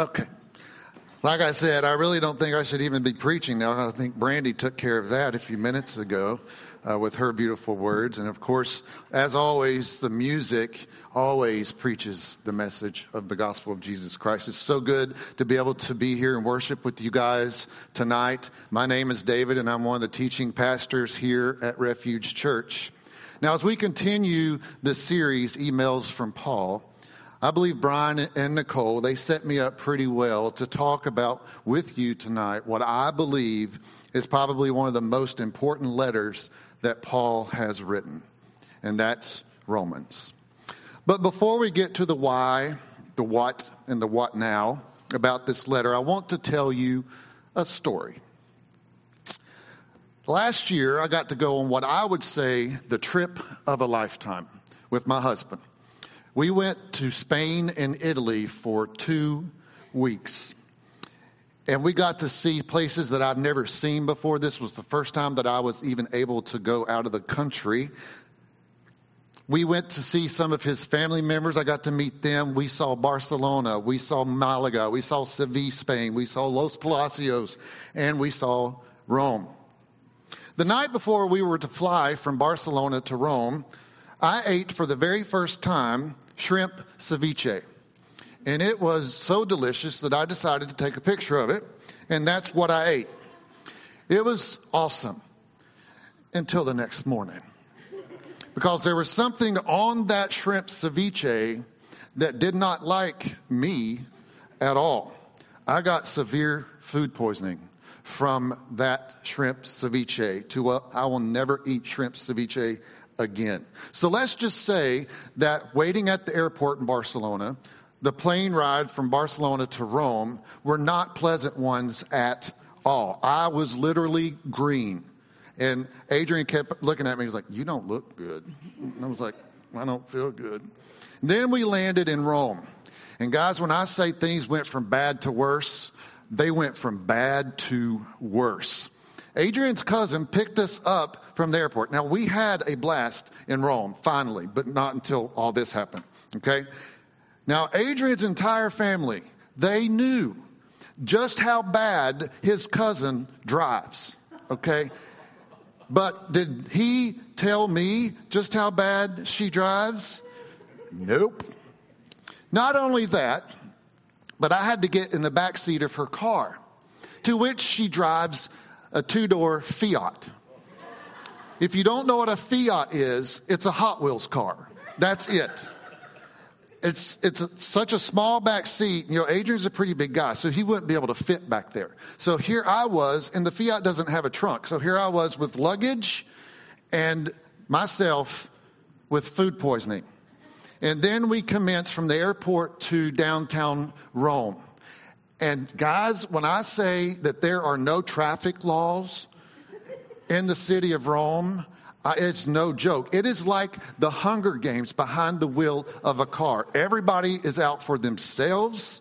Okay. Like I said, I really don't think I should even be preaching now. I think Brandy took care of that a few minutes ago uh, with her beautiful words. And of course, as always, the music always preaches the message of the gospel of Jesus Christ. It's so good to be able to be here and worship with you guys tonight. My name is David, and I'm one of the teaching pastors here at Refuge Church. Now, as we continue the series, Emails from Paul, I believe Brian and Nicole, they set me up pretty well to talk about with you tonight what I believe is probably one of the most important letters that Paul has written, and that's Romans. But before we get to the why, the what, and the what now about this letter, I want to tell you a story. Last year, I got to go on what I would say the trip of a lifetime with my husband. We went to Spain and Italy for two weeks. And we got to see places that I've never seen before. This was the first time that I was even able to go out of the country. We went to see some of his family members. I got to meet them. We saw Barcelona. We saw Malaga. We saw Seville, Spain. We saw Los Palacios. And we saw Rome. The night before we were to fly from Barcelona to Rome, I ate for the very first time shrimp ceviche. And it was so delicious that I decided to take a picture of it, and that's what I ate. It was awesome until the next morning. Because there was something on that shrimp ceviche that did not like me at all. I got severe food poisoning from that shrimp ceviche to a, I will never eat shrimp ceviche again. So let's just say that waiting at the airport in Barcelona, the plane ride from Barcelona to Rome were not pleasant ones at all. I was literally green. And Adrian kept looking at me. He was like, You don't look good. And I was like, I don't feel good. And then we landed in Rome. And guys, when I say things went from bad to worse, they went from bad to worse. Adrian's cousin picked us up from the airport. Now, we had a blast in Rome, finally, but not until all this happened, okay? Now, Adrian's entire family, they knew just how bad his cousin drives, okay? But did he tell me just how bad she drives? Nope. Not only that, but I had to get in the back seat of her car, to which she drives a two door Fiat. If you don't know what a Fiat is, it's a Hot Wheels car. That's it. It's, it's a, such a small back seat. You know, Adrian's a pretty big guy, so he wouldn't be able to fit back there. So here I was, and the Fiat doesn't have a trunk. So here I was with luggage and myself with food poisoning. And then we commenced from the airport to downtown Rome. And guys, when I say that there are no traffic laws in the city of Rome, it's no joke. It is like the Hunger Games behind the wheel of a car. Everybody is out for themselves,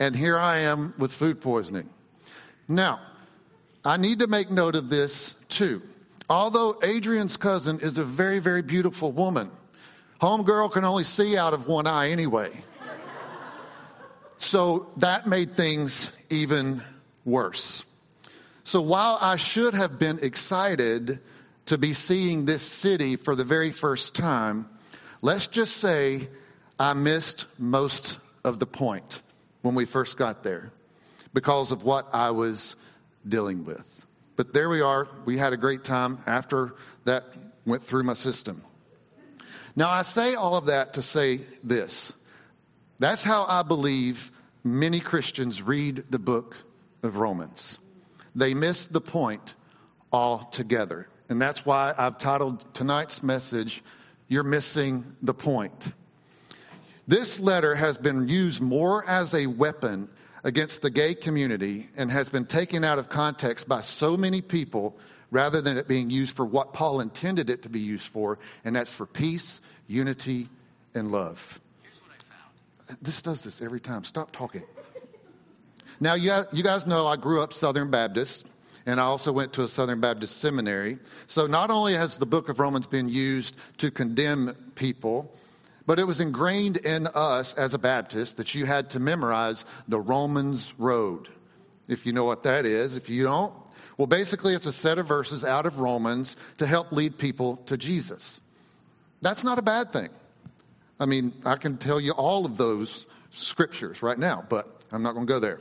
and here I am with food poisoning. Now, I need to make note of this too. Although Adrian's cousin is a very, very beautiful woman, homegirl can only see out of one eye anyway. So that made things even worse. So while I should have been excited to be seeing this city for the very first time, let's just say I missed most of the point when we first got there because of what I was dealing with. But there we are. We had a great time after that went through my system. Now, I say all of that to say this that's how I believe many Christians read the book of Romans. They miss the point altogether. And that's why I've titled tonight's message, You're Missing the Point. This letter has been used more as a weapon against the gay community and has been taken out of context by so many people rather than it being used for what Paul intended it to be used for, and that's for peace, unity, and love. This does this every time. Stop talking. Now, you, you guys know I grew up Southern Baptist, and I also went to a Southern Baptist seminary. So, not only has the book of Romans been used to condemn people, but it was ingrained in us as a Baptist that you had to memorize the Romans Road. If you know what that is, if you don't, well, basically, it's a set of verses out of Romans to help lead people to Jesus. That's not a bad thing. I mean, I can tell you all of those scriptures right now, but I'm not going to go there.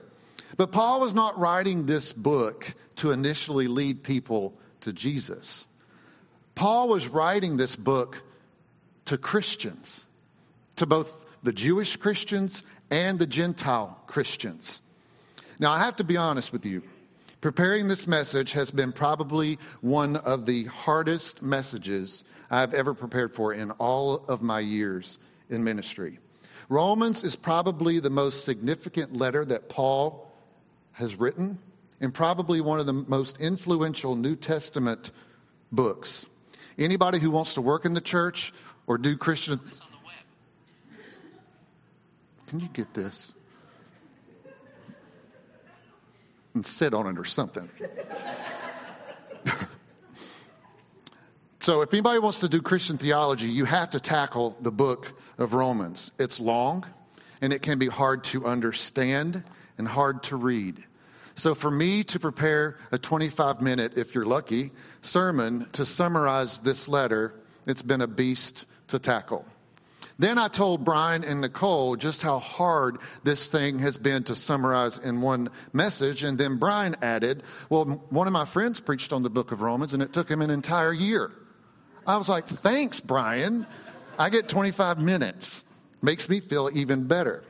But Paul was not writing this book to initially lead people to Jesus. Paul was writing this book to Christians to both the Jewish Christians and the Gentile Christians. Now, I have to be honest with you. Preparing this message has been probably one of the hardest messages I've ever prepared for in all of my years in ministry. Romans is probably the most significant letter that Paul has written and probably one of the most influential New Testament books. Anybody who wants to work in the church or do Christian can you get this? And sit on it or something. so, if anybody wants to do Christian theology, you have to tackle the book of Romans. It's long and it can be hard to understand and hard to read. So, for me to prepare a 25 minute, if you're lucky, sermon to summarize this letter, it's been a beast to tackle. Then I told Brian and Nicole just how hard this thing has been to summarize in one message. And then Brian added, Well, one of my friends preached on the book of Romans and it took him an entire year. I was like, Thanks, Brian. I get 25 minutes. Makes me feel even better.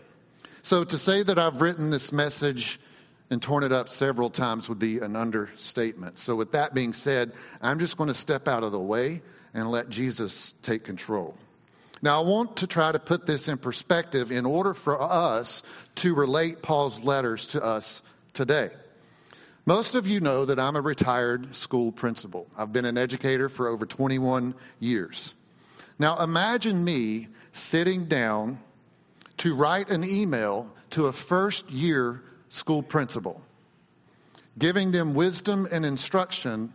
So to say that I've written this message and torn it up several times would be an understatement. So, with that being said, I'm just going to step out of the way and let Jesus take control. Now, I want to try to put this in perspective in order for us to relate Paul's letters to us today. Most of you know that I'm a retired school principal. I've been an educator for over 21 years. Now, imagine me sitting down to write an email to a first year school principal, giving them wisdom and instruction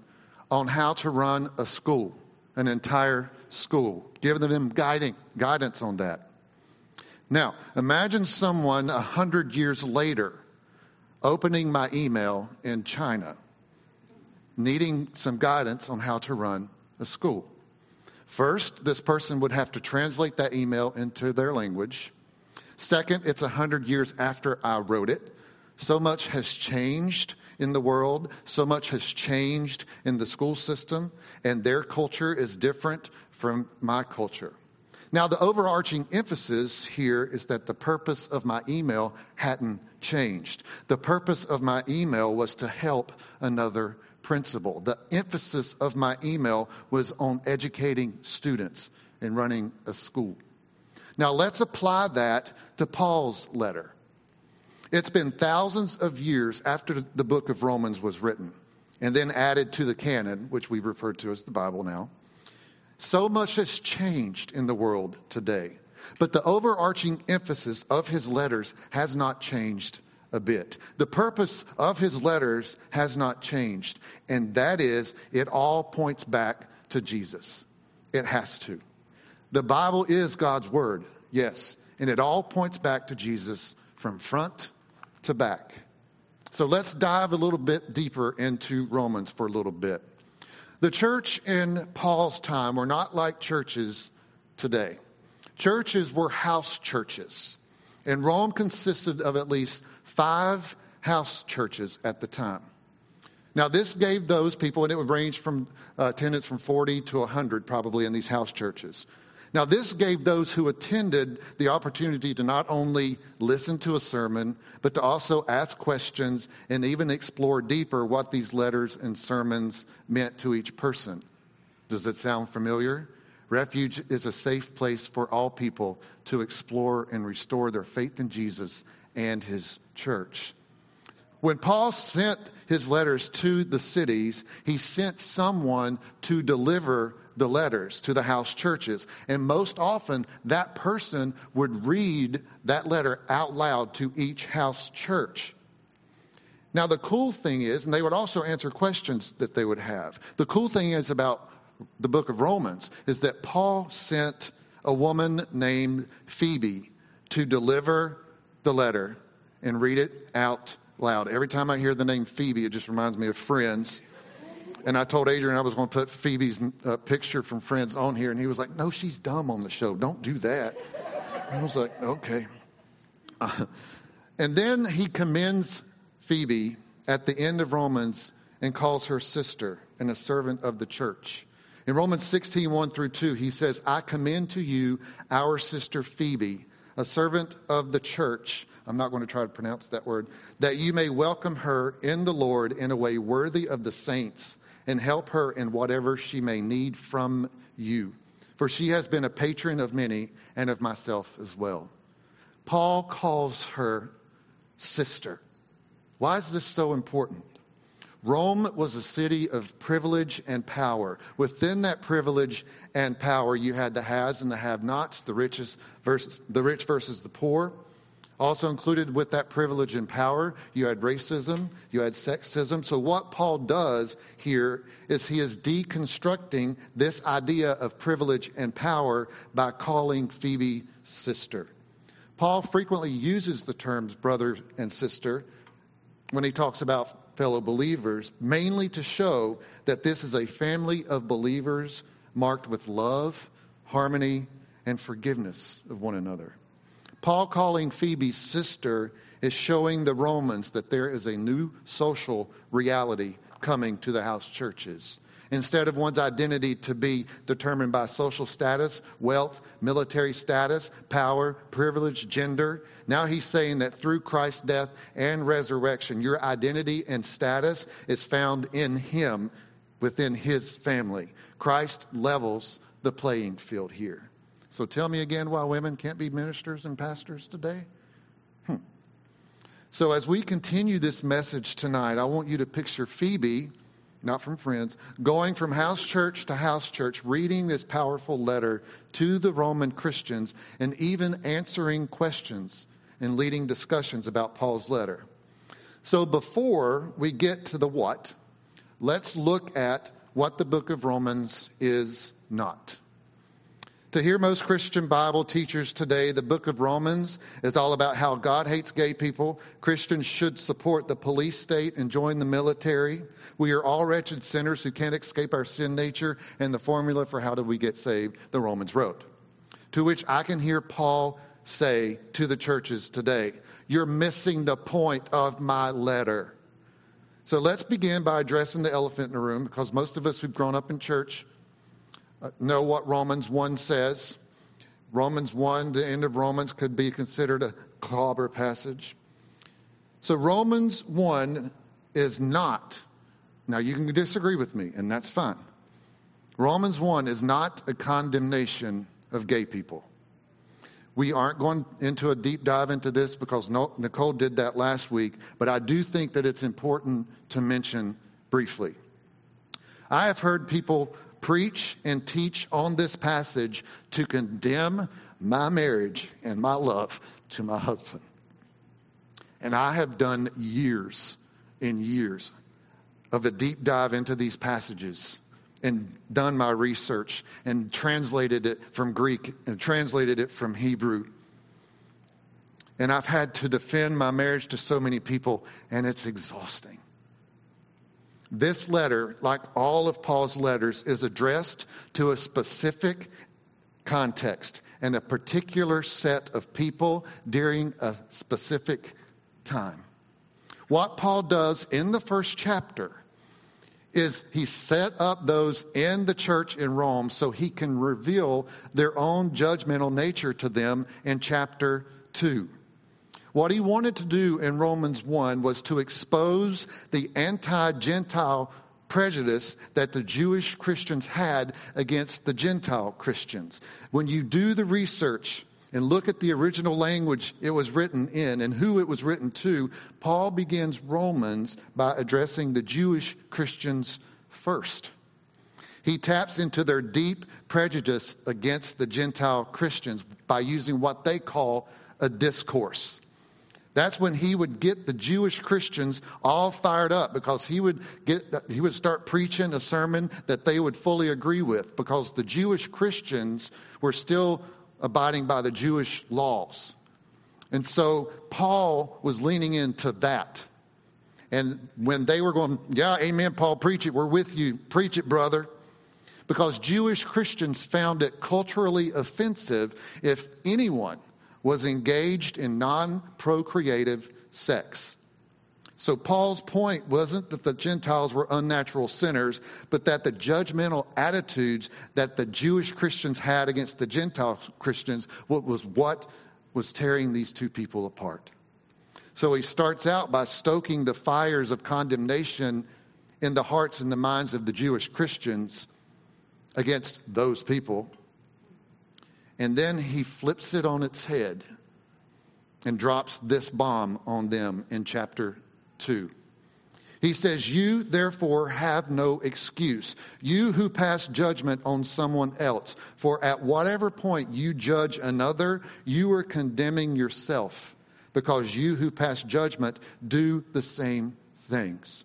on how to run a school, an entire school, giving them guiding, guidance on that. Now, imagine someone a hundred years later opening my email in China, needing some guidance on how to run a school. First, this person would have to translate that email into their language. Second, it's a hundred years after I wrote it. So much has changed in the world, so much has changed in the school system, and their culture is different from my culture. Now, the overarching emphasis here is that the purpose of my email hadn't changed. The purpose of my email was to help another principal. The emphasis of my email was on educating students and running a school. Now, let's apply that to Paul's letter. It's been thousands of years after the book of Romans was written and then added to the canon, which we refer to as the Bible now. So much has changed in the world today. But the overarching emphasis of his letters has not changed a bit. The purpose of his letters has not changed, and that is it all points back to Jesus. It has to. The Bible is God's word, yes, and it all points back to Jesus from front to back. So let's dive a little bit deeper into Romans for a little bit. The church in Paul's time were not like churches today. Churches were house churches, and Rome consisted of at least five house churches at the time. Now, this gave those people, and it would range from uh, attendance from 40 to 100 probably in these house churches. Now, this gave those who attended the opportunity to not only listen to a sermon, but to also ask questions and even explore deeper what these letters and sermons meant to each person. Does it sound familiar? Refuge is a safe place for all people to explore and restore their faith in Jesus and his church. When Paul sent his letters to the cities, he sent someone to deliver the letters to the house churches. And most often, that person would read that letter out loud to each house church. Now, the cool thing is, and they would also answer questions that they would have. The cool thing is about the book of Romans is that Paul sent a woman named Phoebe to deliver the letter and read it out loud. Every time I hear the name Phoebe, it just reminds me of Friends. And I told Adrian I was going to put Phoebe's uh, picture from Friends on here, and he was like, No, she's dumb on the show. Don't do that. I was like, Okay. Uh, and then he commends Phoebe at the end of Romans and calls her sister and a servant of the church. In Romans 16, 1 through 2, he says, I commend to you our sister Phoebe, a servant of the church. I'm not going to try to pronounce that word, that you may welcome her in the Lord in a way worthy of the saints and help her in whatever she may need from you. For she has been a patron of many and of myself as well. Paul calls her sister. Why is this so important? Rome was a city of privilege and power. Within that privilege and power, you had the haves and the have-nots, the richest versus the rich versus the poor. Also included with that privilege and power, you had racism, you had sexism. So what Paul does here is he is deconstructing this idea of privilege and power by calling Phoebe sister. Paul frequently uses the terms brother and sister when he talks about fellow believers, mainly to show that this is a family of believers marked with love, harmony, and forgiveness of one another. Paul calling Phoebe sister is showing the Romans that there is a new social reality coming to the house churches. Instead of one's identity to be determined by social status, wealth, military status, power, privilege, gender, now he's saying that through Christ's death and resurrection, your identity and status is found in him within his family. Christ levels the playing field here. So tell me again why women can't be ministers and pastors today? Hmm. So as we continue this message tonight, I want you to picture Phoebe, not from friends, going from house church to house church, reading this powerful letter to the Roman Christians, and even answering questions and leading discussions about Paul's letter. So before we get to the what, let's look at what the book of Romans is not. To hear most Christian Bible teachers today, the book of Romans is all about how God hates gay people. Christians should support the police state and join the military. We are all wretched sinners who can't escape our sin nature, and the formula for how do we get saved, the Romans Road. To which I can hear Paul say to the churches today, You're missing the point of my letter. So let's begin by addressing the elephant in the room because most of us who've grown up in church Uh, know what Romans 1 says. Romans 1, the end of Romans, could be considered a clobber passage. So Romans 1 is not, now you can disagree with me, and that's fine. Romans 1 is not a condemnation of gay people. We aren't going into a deep dive into this because Nicole did that last week, but I do think that it's important to mention briefly. I have heard people preach and teach on this passage to condemn my marriage and my love to my husband. And I have done years and years of a deep dive into these passages and done my research and translated it from Greek and translated it from Hebrew. And I've had to defend my marriage to so many people, and it's exhausting. This letter, like all of Paul's letters, is addressed to a specific context and a particular set of people during a specific time. What Paul does in the first chapter is he set up those in the church in Rome so he can reveal their own judgmental nature to them in chapter 2. What he wanted to do in Romans 1 was to expose the anti Gentile prejudice that the Jewish Christians had against the Gentile Christians. When you do the research and look at the original language it was written in and who it was written to, Paul begins Romans by addressing the Jewish Christians first. He taps into their deep prejudice against the Gentile Christians by using what they call a discourse. That's when he would get the Jewish Christians all fired up because he would get he would start preaching a sermon that they would fully agree with because the Jewish Christians were still abiding by the Jewish laws. And so Paul was leaning into that. And when they were going, yeah, amen, Paul, preach it. We're with you. Preach it, brother. Because Jewish Christians found it culturally offensive if anyone was engaged in non procreative sex. So, Paul's point wasn't that the Gentiles were unnatural sinners, but that the judgmental attitudes that the Jewish Christians had against the Gentile Christians was what was tearing these two people apart. So, he starts out by stoking the fires of condemnation in the hearts and the minds of the Jewish Christians against those people. And then he flips it on its head and drops this bomb on them in chapter 2. He says, You therefore have no excuse, you who pass judgment on someone else. For at whatever point you judge another, you are condemning yourself, because you who pass judgment do the same things.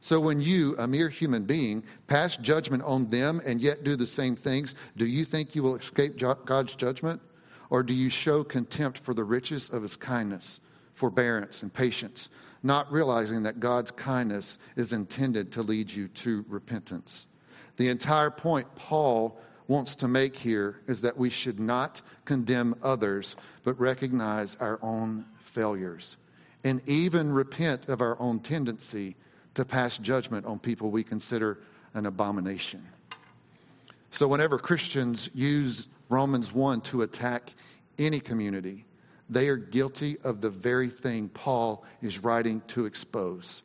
So when you, a mere human being, pass judgment on them and yet do the same things, do you think you will escape God's judgment? Or do you show contempt for the riches of his kindness, forbearance, and patience, not realizing that God's kindness is intended to lead you to repentance? The entire point Paul wants to make here is that we should not condemn others, but recognize our own failures and even repent of our own tendency to pass judgment on people we consider an abomination. So, whenever Christians use Romans 1 to attack any community, they are guilty of the very thing Paul is writing to expose.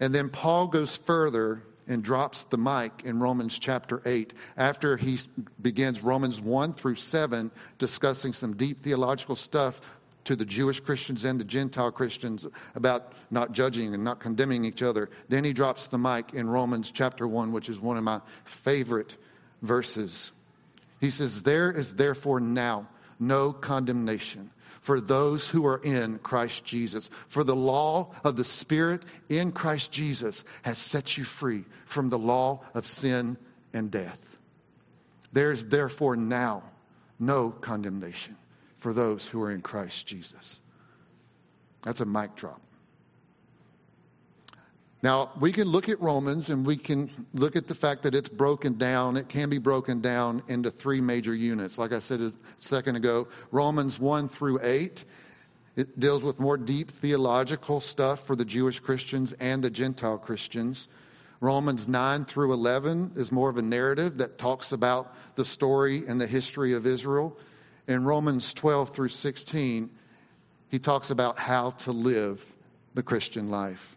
And then Paul goes further and drops the mic in Romans chapter 8 after he begins Romans 1 through 7 discussing some deep theological stuff to the Jewish Christians and the Gentile Christians about not judging and not condemning each other. Then he drops the mic in Romans chapter 1, which is one of my favorite verses. He says, There is therefore now no condemnation for those who are in Christ Jesus. For the law of the Spirit in Christ Jesus has set you free from the law of sin and death. There is therefore now no condemnation for those who are in Christ Jesus. That's a mic drop. Now, we can look at Romans and we can look at the fact that it's broken down. It can be broken down into three major units. Like I said a second ago, Romans 1 through 8, it deals with more deep theological stuff for the Jewish Christians and the Gentile Christians. Romans 9 through 11 is more of a narrative that talks about the story and the history of Israel. In Romans 12 through 16, he talks about how to live the Christian life.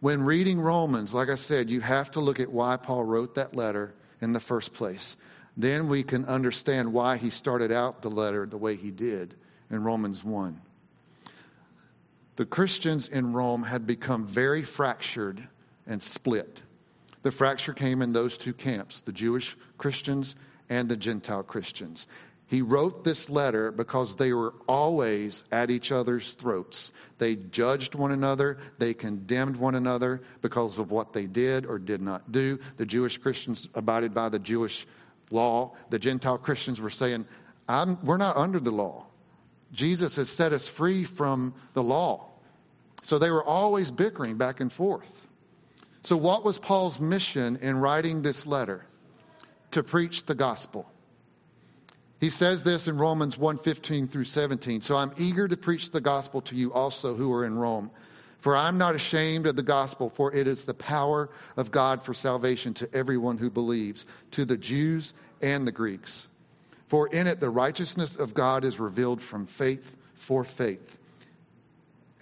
When reading Romans, like I said, you have to look at why Paul wrote that letter in the first place. Then we can understand why he started out the letter the way he did in Romans 1. The Christians in Rome had become very fractured and split. The fracture came in those two camps the Jewish Christians and the Gentile Christians. He wrote this letter because they were always at each other's throats. They judged one another, they condemned one another because of what they did or did not do. The Jewish Christians abided by the Jewish law. The Gentile Christians were saying, We're not under the law. Jesus has set us free from the law. So they were always bickering back and forth. So, what was Paul's mission in writing this letter? To preach the gospel he says this in Romans 1:15 through 17. So I'm eager to preach the gospel to you also who are in Rome. For I'm not ashamed of the gospel, for it is the power of God for salvation to everyone who believes, to the Jews and the Greeks. For in it the righteousness of God is revealed from faith for faith.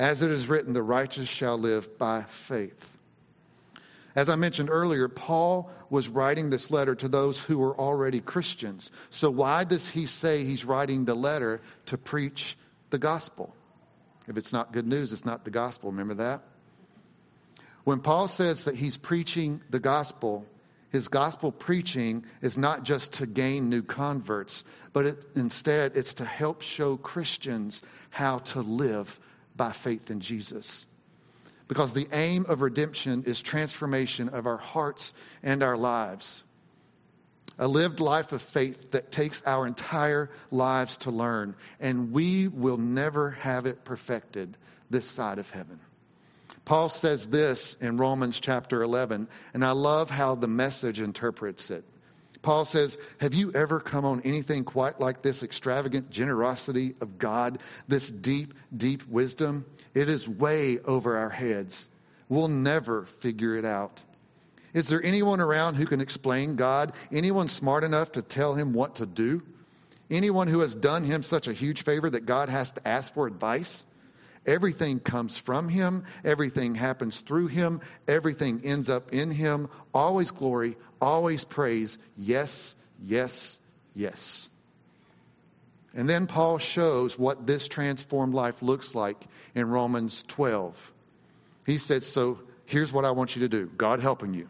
As it is written, the righteous shall live by faith. As I mentioned earlier, Paul was writing this letter to those who were already Christians. So, why does he say he's writing the letter to preach the gospel? If it's not good news, it's not the gospel. Remember that? When Paul says that he's preaching the gospel, his gospel preaching is not just to gain new converts, but it, instead it's to help show Christians how to live by faith in Jesus. Because the aim of redemption is transformation of our hearts and our lives. A lived life of faith that takes our entire lives to learn, and we will never have it perfected this side of heaven. Paul says this in Romans chapter 11, and I love how the message interprets it. Paul says, Have you ever come on anything quite like this extravagant generosity of God, this deep, deep wisdom? It is way over our heads. We'll never figure it out. Is there anyone around who can explain God? Anyone smart enough to tell him what to do? Anyone who has done him such a huge favor that God has to ask for advice? Everything comes from him, everything happens through him, everything ends up in him. Always glory, always praise. Yes, yes, yes. And then Paul shows what this transformed life looks like in Romans 12. He says, So here's what I want you to do God helping you.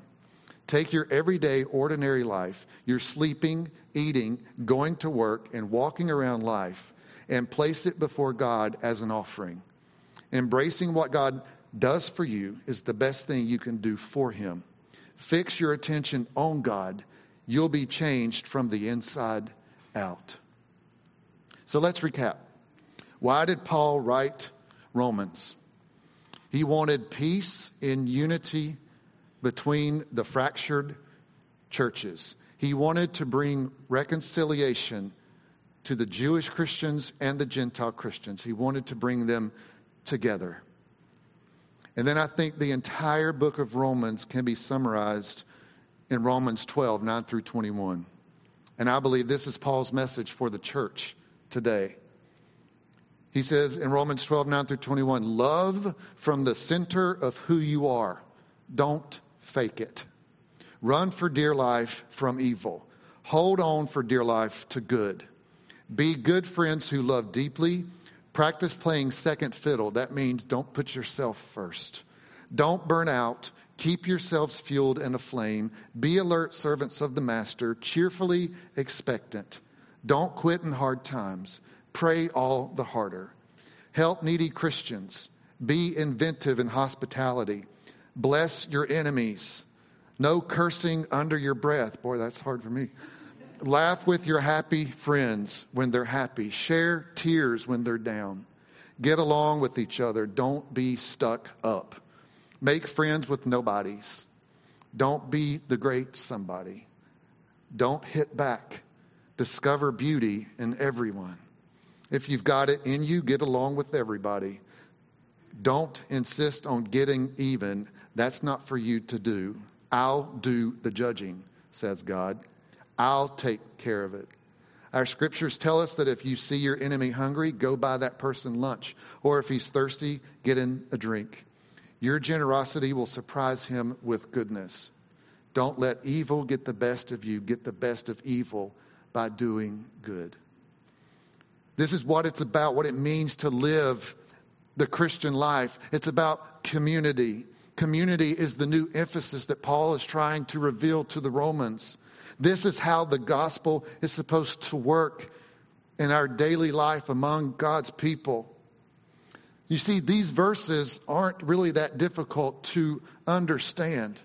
Take your everyday, ordinary life, your sleeping, eating, going to work, and walking around life, and place it before God as an offering. Embracing what God does for you is the best thing you can do for Him. Fix your attention on God. You'll be changed from the inside out. So let's recap. Why did Paul write Romans? He wanted peace in unity between the fractured churches. He wanted to bring reconciliation to the Jewish Christians and the Gentile Christians. He wanted to bring them together. And then I think the entire book of Romans can be summarized in Romans 12, 9 through 21. And I believe this is Paul's message for the church today. He says in Romans 12, 9 through 21, love from the center of who you are. Don't fake it. Run for dear life from evil. Hold on for dear life to good. Be good friends who love deeply Practice playing second fiddle. That means don't put yourself first. Don't burn out. Keep yourselves fueled and aflame. Be alert servants of the Master, cheerfully expectant. Don't quit in hard times. Pray all the harder. Help needy Christians. Be inventive in hospitality. Bless your enemies. No cursing under your breath. Boy, that's hard for me. Laugh with your happy friends when they're happy. Share tears when they're down. Get along with each other. Don't be stuck up. Make friends with nobodies. Don't be the great somebody. Don't hit back. Discover beauty in everyone. If you've got it in you, get along with everybody. Don't insist on getting even. That's not for you to do. I'll do the judging, says God. I'll take care of it. Our scriptures tell us that if you see your enemy hungry, go buy that person lunch. Or if he's thirsty, get him a drink. Your generosity will surprise him with goodness. Don't let evil get the best of you. Get the best of evil by doing good. This is what it's about, what it means to live the Christian life. It's about community. Community is the new emphasis that Paul is trying to reveal to the Romans. This is how the gospel is supposed to work in our daily life among God's people. You see, these verses aren't really that difficult to understand,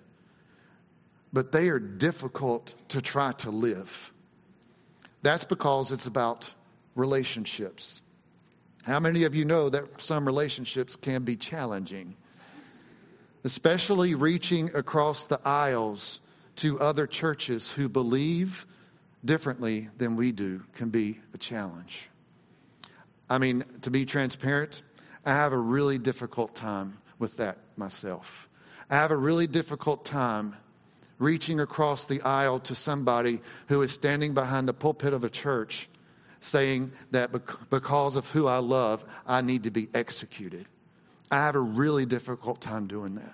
but they are difficult to try to live. That's because it's about relationships. How many of you know that some relationships can be challenging? Especially reaching across the aisles to other churches who believe differently than we do can be a challenge. I mean, to be transparent, I have a really difficult time with that myself. I have a really difficult time reaching across the aisle to somebody who is standing behind the pulpit of a church saying that because of who I love, I need to be executed. I have a really difficult time doing that.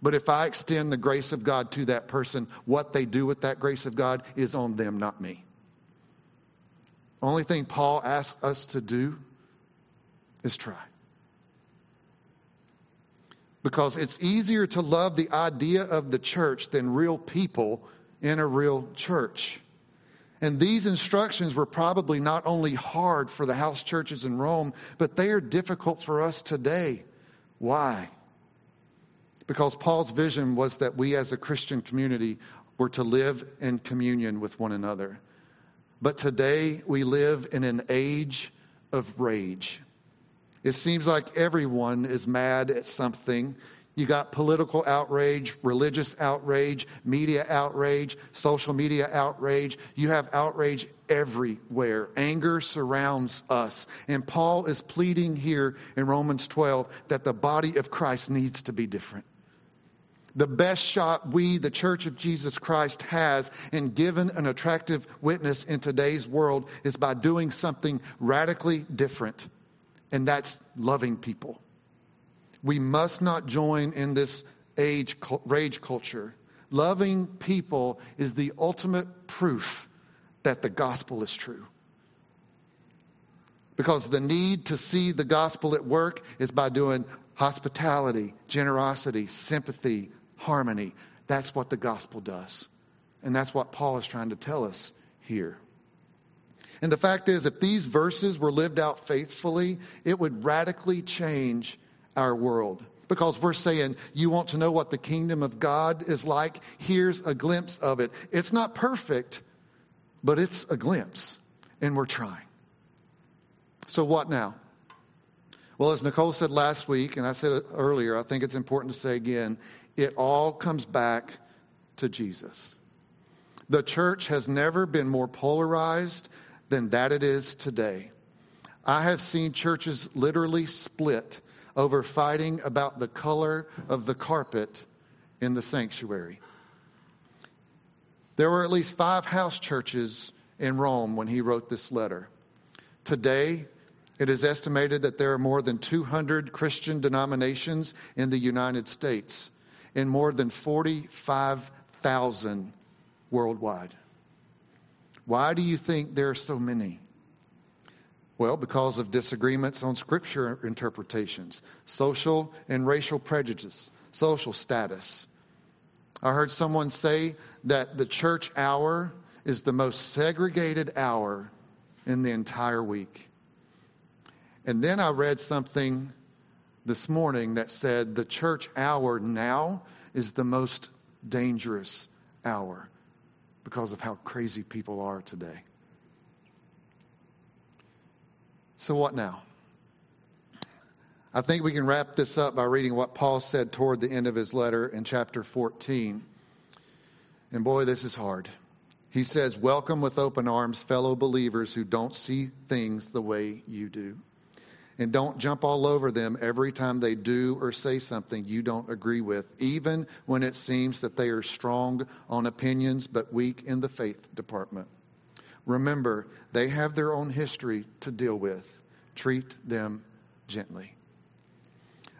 But if I extend the grace of God to that person, what they do with that grace of God is on them, not me. Only thing Paul asks us to do is try. because it's easier to love the idea of the church than real people in a real church. And these instructions were probably not only hard for the house churches in Rome, but they are difficult for us today. Why? Because Paul's vision was that we as a Christian community were to live in communion with one another. But today we live in an age of rage. It seems like everyone is mad at something. You got political outrage, religious outrage, media outrage, social media outrage. You have outrage everywhere. Anger surrounds us. And Paul is pleading here in Romans 12 that the body of Christ needs to be different. The best shot we, the Church of Jesus Christ, has in giving an attractive witness in today's world is by doing something radically different, and that's loving people. We must not join in this age rage culture. Loving people is the ultimate proof that the gospel is true. Because the need to see the gospel at work is by doing hospitality, generosity, sympathy, harmony. That's what the gospel does. And that's what Paul is trying to tell us here. And the fact is, if these verses were lived out faithfully, it would radically change our world. Because we're saying, you want to know what the kingdom of God is like? Here's a glimpse of it. It's not perfect, but it's a glimpse, and we're trying. So, what now? Well, as Nicole said last week, and I said earlier, I think it's important to say again it all comes back to Jesus. The church has never been more polarized than that it is today. I have seen churches literally split over fighting about the color of the carpet in the sanctuary. There were at least five house churches in Rome when he wrote this letter. Today, it is estimated that there are more than 200 Christian denominations in the United States and more than 45,000 worldwide. Why do you think there are so many? Well, because of disagreements on scripture interpretations, social and racial prejudice, social status. I heard someone say that the church hour is the most segregated hour in the entire week. And then I read something this morning that said the church hour now is the most dangerous hour because of how crazy people are today. So, what now? I think we can wrap this up by reading what Paul said toward the end of his letter in chapter 14. And boy, this is hard. He says, Welcome with open arms, fellow believers who don't see things the way you do. And don't jump all over them every time they do or say something you don't agree with, even when it seems that they are strong on opinions but weak in the faith department. Remember, they have their own history to deal with. Treat them gently.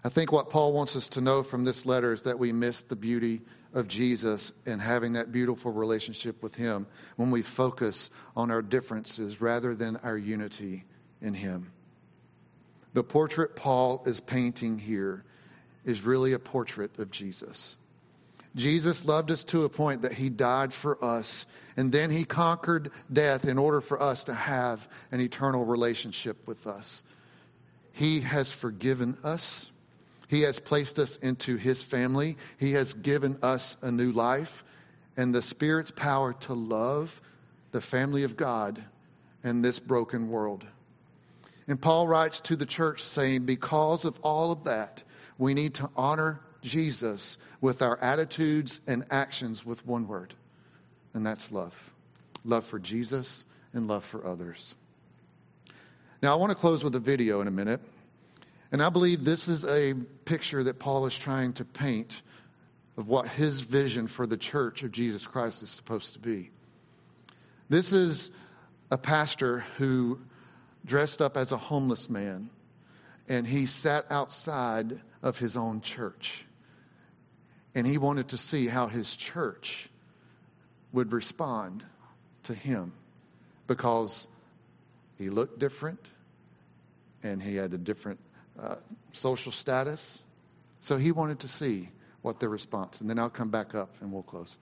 I think what Paul wants us to know from this letter is that we miss the beauty of Jesus and having that beautiful relationship with Him when we focus on our differences rather than our unity in Him. The portrait Paul is painting here is really a portrait of Jesus. Jesus loved us to a point that he died for us, and then he conquered death in order for us to have an eternal relationship with us. He has forgiven us. He has placed us into his family. He has given us a new life and the Spirit's power to love the family of God in this broken world. And Paul writes to the church saying, because of all of that, we need to honor Jesus with our attitudes and actions with one word, and that's love. Love for Jesus and love for others. Now, I want to close with a video in a minute. And I believe this is a picture that Paul is trying to paint of what his vision for the church of Jesus Christ is supposed to be. This is a pastor who dressed up as a homeless man and he sat outside of his own church and he wanted to see how his church would respond to him because he looked different and he had a different uh, social status So he wanted to see what their response. And then I'll come back up and we'll close.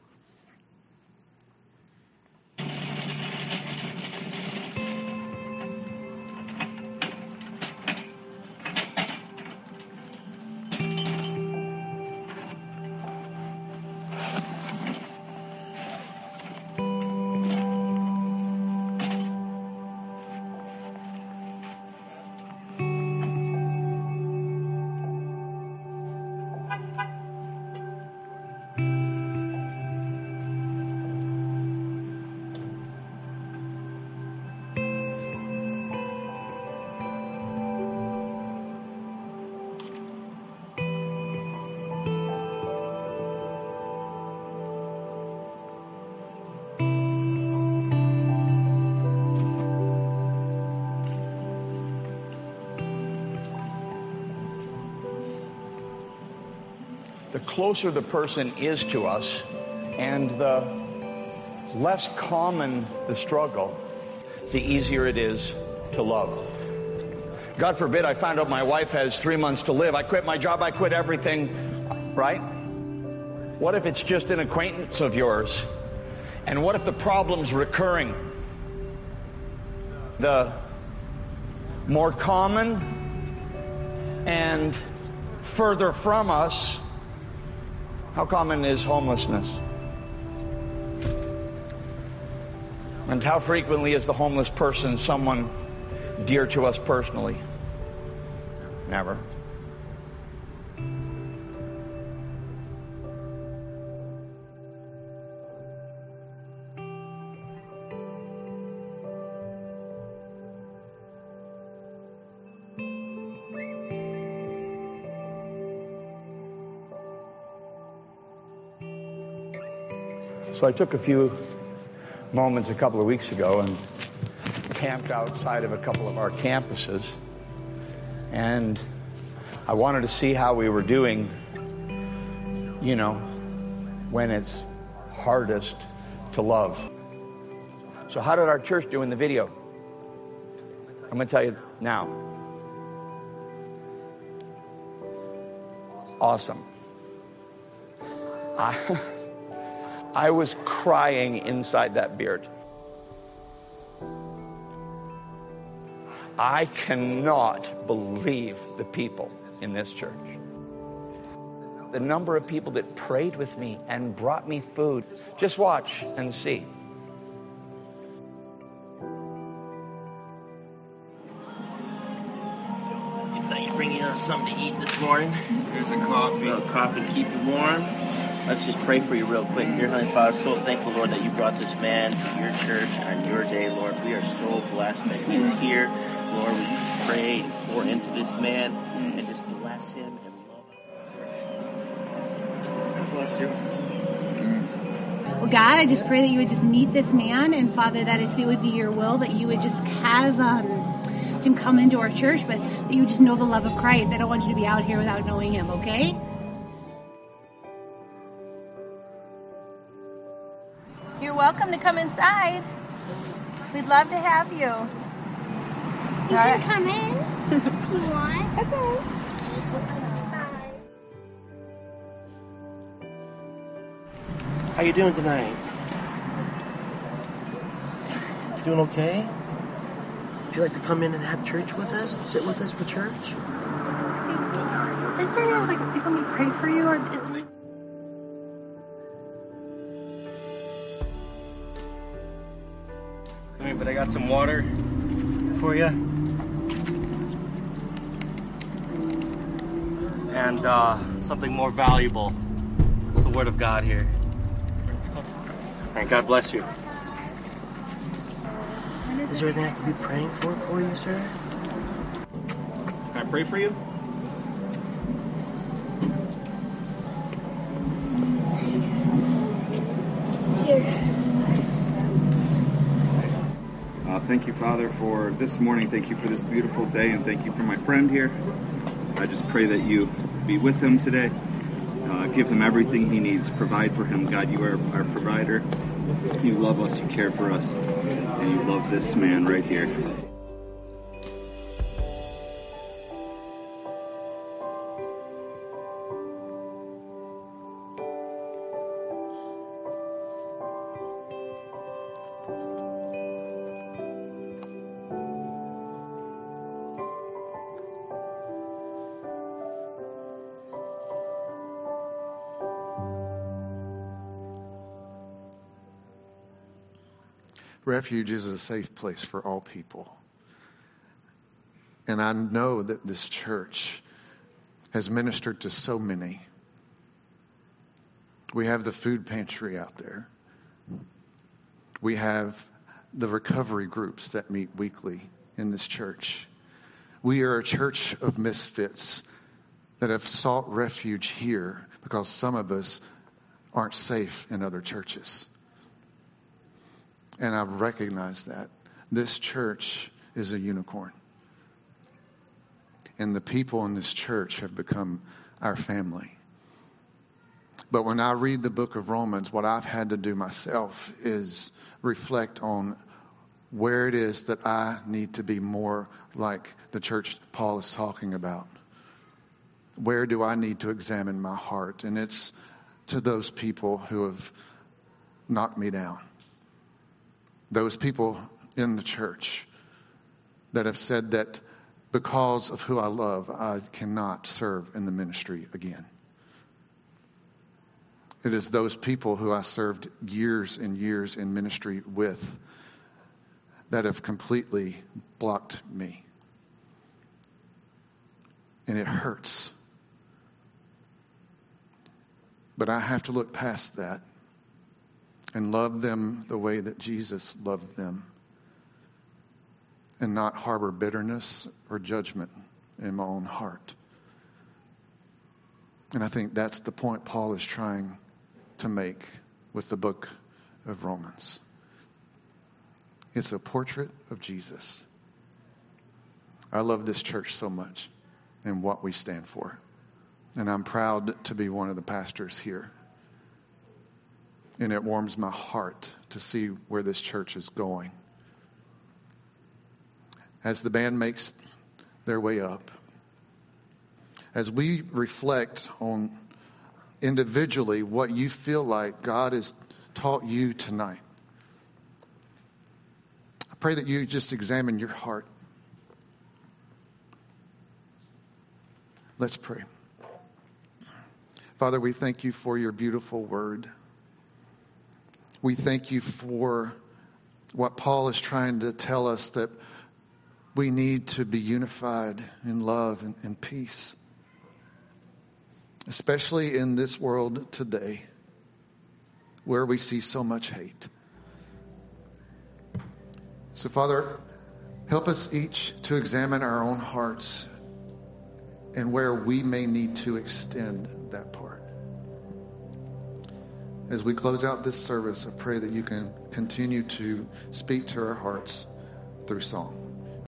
Closer the person is to us and the less common the struggle, the easier it is to love. God forbid I find out my wife has three months to live. I quit my job, I quit everything, right? What if it's just an acquaintance of yours? And what if the problem's recurring? The more common and further from us how common is homelessness? And how frequently is the homeless person someone dear to us personally? Never. So I took a few moments a couple of weeks ago and camped outside of a couple of our campuses. And I wanted to see how we were doing, you know, when it's hardest to love. So, how did our church do in the video? I'm going to tell you now. Awesome. I. I was crying inside that beard. I cannot believe the people in this church. The number of people that prayed with me and brought me food. Just watch and see. Thank you bringing us something to eat this morning. Here's a coffee. A coffee to keep you warm. Let's just pray for you real quick. Dear Heavenly Father, so thankful, Lord, that you brought this man to your church on your day, Lord. We are so blessed that he is here. Lord, we pray and pour into this man and just bless him and love him. Bless you. Well, God, I just pray that you would just meet this man, and Father, that if it would be your will, that you would just have um, him come into our church, but that you just know the love of Christ. I don't want you to be out here without knowing him, okay? Welcome to come inside. We'd love to have you. You can come in if you want. That's all right. How you doing tonight? Doing okay? Would you like to come in and have church with us and sit with us for church? Is there like people may pray for you, or is But I got some water for you. And uh, something more valuable. It's the Word of God here. And God bless you. Is there anything I can be praying for for you, sir? Can I pray for you? Thank you, Father, for this morning. Thank you for this beautiful day, and thank you for my friend here. I just pray that you be with him today. Uh, give him everything he needs. Provide for him. God, you are our provider. You love us, you care for us, and you love this man right here. Refuge is a safe place for all people. And I know that this church has ministered to so many. We have the food pantry out there. We have the recovery groups that meet weekly in this church. We are a church of misfits that have sought refuge here because some of us aren't safe in other churches. And I recognize that. This church is a unicorn. And the people in this church have become our family. But when I read the book of Romans, what I've had to do myself is reflect on where it is that I need to be more like the church Paul is talking about. Where do I need to examine my heart? And it's to those people who have knocked me down. Those people in the church that have said that because of who I love, I cannot serve in the ministry again. It is those people who I served years and years in ministry with that have completely blocked me. And it hurts. But I have to look past that and love them the way that Jesus loved them and not harbor bitterness or judgment in my own heart. And I think that's the point Paul is trying to make with the book of Romans. It's a portrait of Jesus. I love this church so much and what we stand for. And I'm proud to be one of the pastors here. And it warms my heart to see where this church is going. As the band makes their way up, as we reflect on individually what you feel like God has taught you tonight, I pray that you just examine your heart. Let's pray. Father, we thank you for your beautiful word. We thank you for what Paul is trying to tell us that we need to be unified in love and, and peace, especially in this world today where we see so much hate. So, Father, help us each to examine our own hearts and where we may need to extend that part. As we close out this service, I pray that you can continue to speak to our hearts through song.